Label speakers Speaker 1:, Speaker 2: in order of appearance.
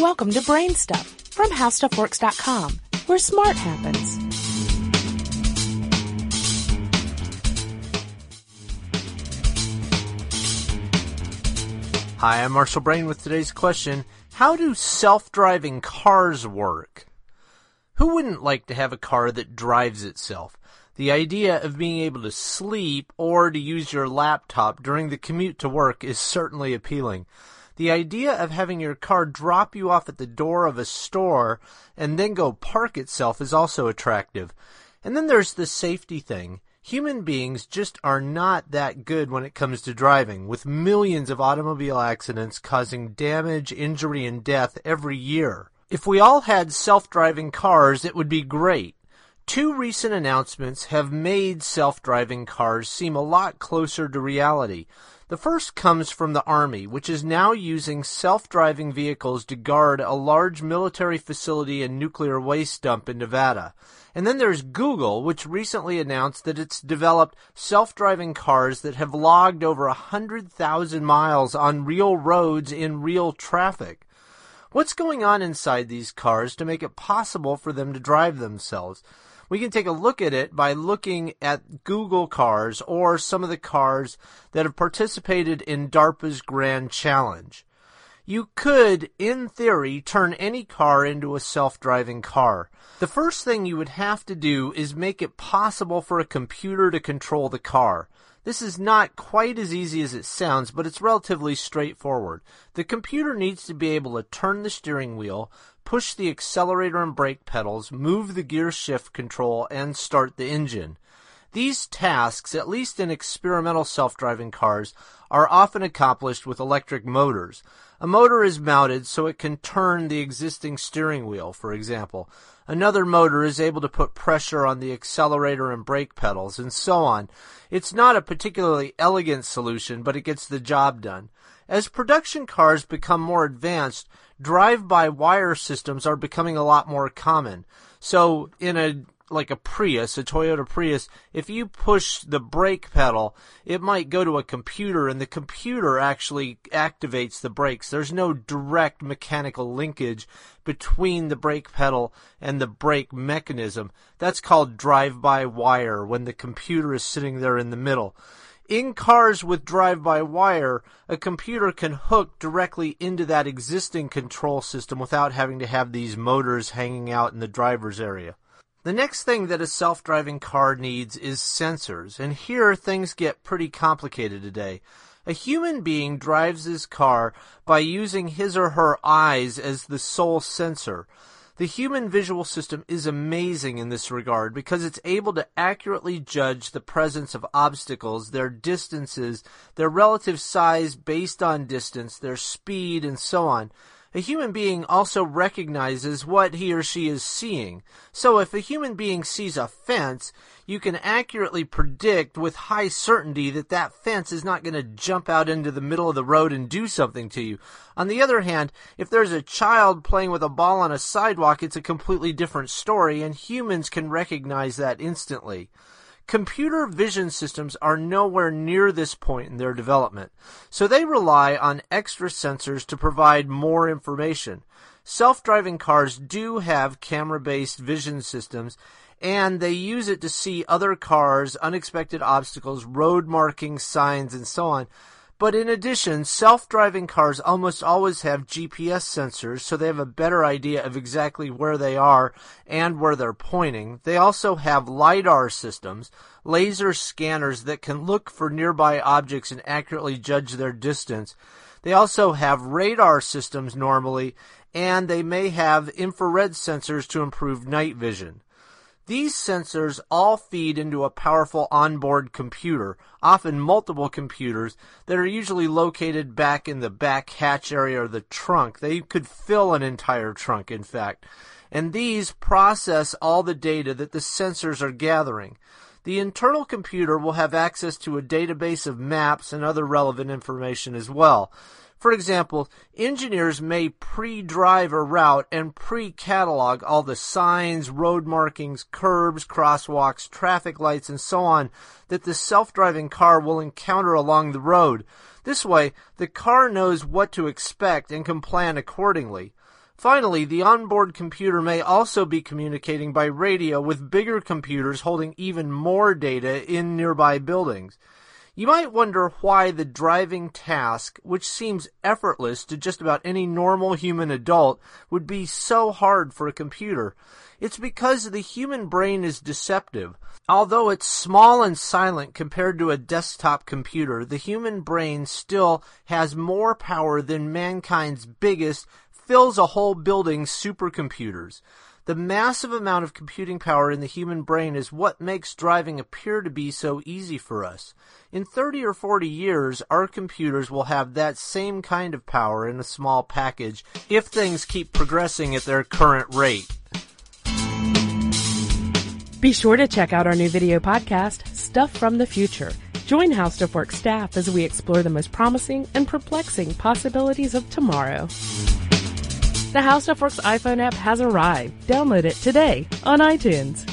Speaker 1: Welcome to Brain Stuff from HowStuffWorks.com, where smart happens.
Speaker 2: Hi, I'm Marshall Brain with today's question How do self driving cars work? Who wouldn't like to have a car that drives itself? The idea of being able to sleep or to use your laptop during the commute to work is certainly appealing. The idea of having your car drop you off at the door of a store and then go park itself is also attractive. And then there's the safety thing. Human beings just are not that good when it comes to driving, with millions of automobile accidents causing damage, injury, and death every year. If we all had self-driving cars, it would be great. Two recent announcements have made self-driving cars seem a lot closer to reality. The first comes from the Army, which is now using self-driving vehicles to guard a large military facility and nuclear waste dump in Nevada. And then there's Google, which recently announced that it's developed self-driving cars that have logged over a hundred thousand miles on real roads in real traffic. What's going on inside these cars to make it possible for them to drive themselves? We can take a look at it by looking at Google cars or some of the cars that have participated in DARPA's Grand Challenge. You could, in theory, turn any car into a self-driving car. The first thing you would have to do is make it possible for a computer to control the car. This is not quite as easy as it sounds, but it's relatively straightforward. The computer needs to be able to turn the steering wheel, push the accelerator and brake pedals, move the gear shift control, and start the engine. These tasks, at least in experimental self-driving cars, are often accomplished with electric motors. A motor is mounted so it can turn the existing steering wheel, for example. Another motor is able to put pressure on the accelerator and brake pedals, and so on. It's not a particularly elegant solution, but it gets the job done. As production cars become more advanced, drive-by-wire systems are becoming a lot more common. So in a like a Prius, a Toyota Prius, if you push the brake pedal, it might go to a computer and the computer actually activates the brakes. There's no direct mechanical linkage between the brake pedal and the brake mechanism. That's called drive-by-wire when the computer is sitting there in the middle. In cars with drive-by-wire, a computer can hook directly into that existing control system without having to have these motors hanging out in the driver's area. The next thing that a self-driving car needs is sensors, and here things get pretty complicated today. A human being drives his car by using his or her eyes as the sole sensor. The human visual system is amazing in this regard because it's able to accurately judge the presence of obstacles, their distances, their relative size based on distance, their speed, and so on a human being also recognizes what he or she is seeing. So if a human being sees a fence, you can accurately predict with high certainty that that fence is not going to jump out into the middle of the road and do something to you. On the other hand, if there's a child playing with a ball on a sidewalk, it's a completely different story and humans can recognize that instantly. Computer vision systems are nowhere near this point in their development, so they rely on extra sensors to provide more information. Self-driving cars do have camera-based vision systems, and they use it to see other cars, unexpected obstacles, road markings, signs, and so on. But in addition, self-driving cars almost always have GPS sensors, so they have a better idea of exactly where they are and where they're pointing. They also have LiDAR systems, laser scanners that can look for nearby objects and accurately judge their distance. They also have radar systems normally, and they may have infrared sensors to improve night vision. These sensors all feed into a powerful onboard computer, often multiple computers, that are usually located back in the back hatch area or the trunk. They could fill an entire trunk, in fact. And these process all the data that the sensors are gathering. The internal computer will have access to a database of maps and other relevant information as well. For example, engineers may pre-drive a route and pre-catalog all the signs, road markings, curbs, crosswalks, traffic lights, and so on that the self-driving car will encounter along the road. This way, the car knows what to expect and can plan accordingly. Finally, the onboard computer may also be communicating by radio with bigger computers holding even more data in nearby buildings. You might wonder why the driving task, which seems effortless to just about any normal human adult, would be so hard for a computer. It's because the human brain is deceptive. Although it's small and silent compared to a desktop computer, the human brain still has more power than mankind's biggest fills a whole building supercomputers. The massive amount of computing power in the human brain is what makes driving appear to be so easy for us. In 30 or 40 years, our computers will have that same kind of power in a small package if things keep progressing at their current rate.
Speaker 1: Be sure to check out our new video podcast, Stuff from the Future. Join HowStuffWorks staff as we explore the most promising and perplexing possibilities of tomorrow. The HowStuffWorks iPhone app has arrived. Download it today on iTunes.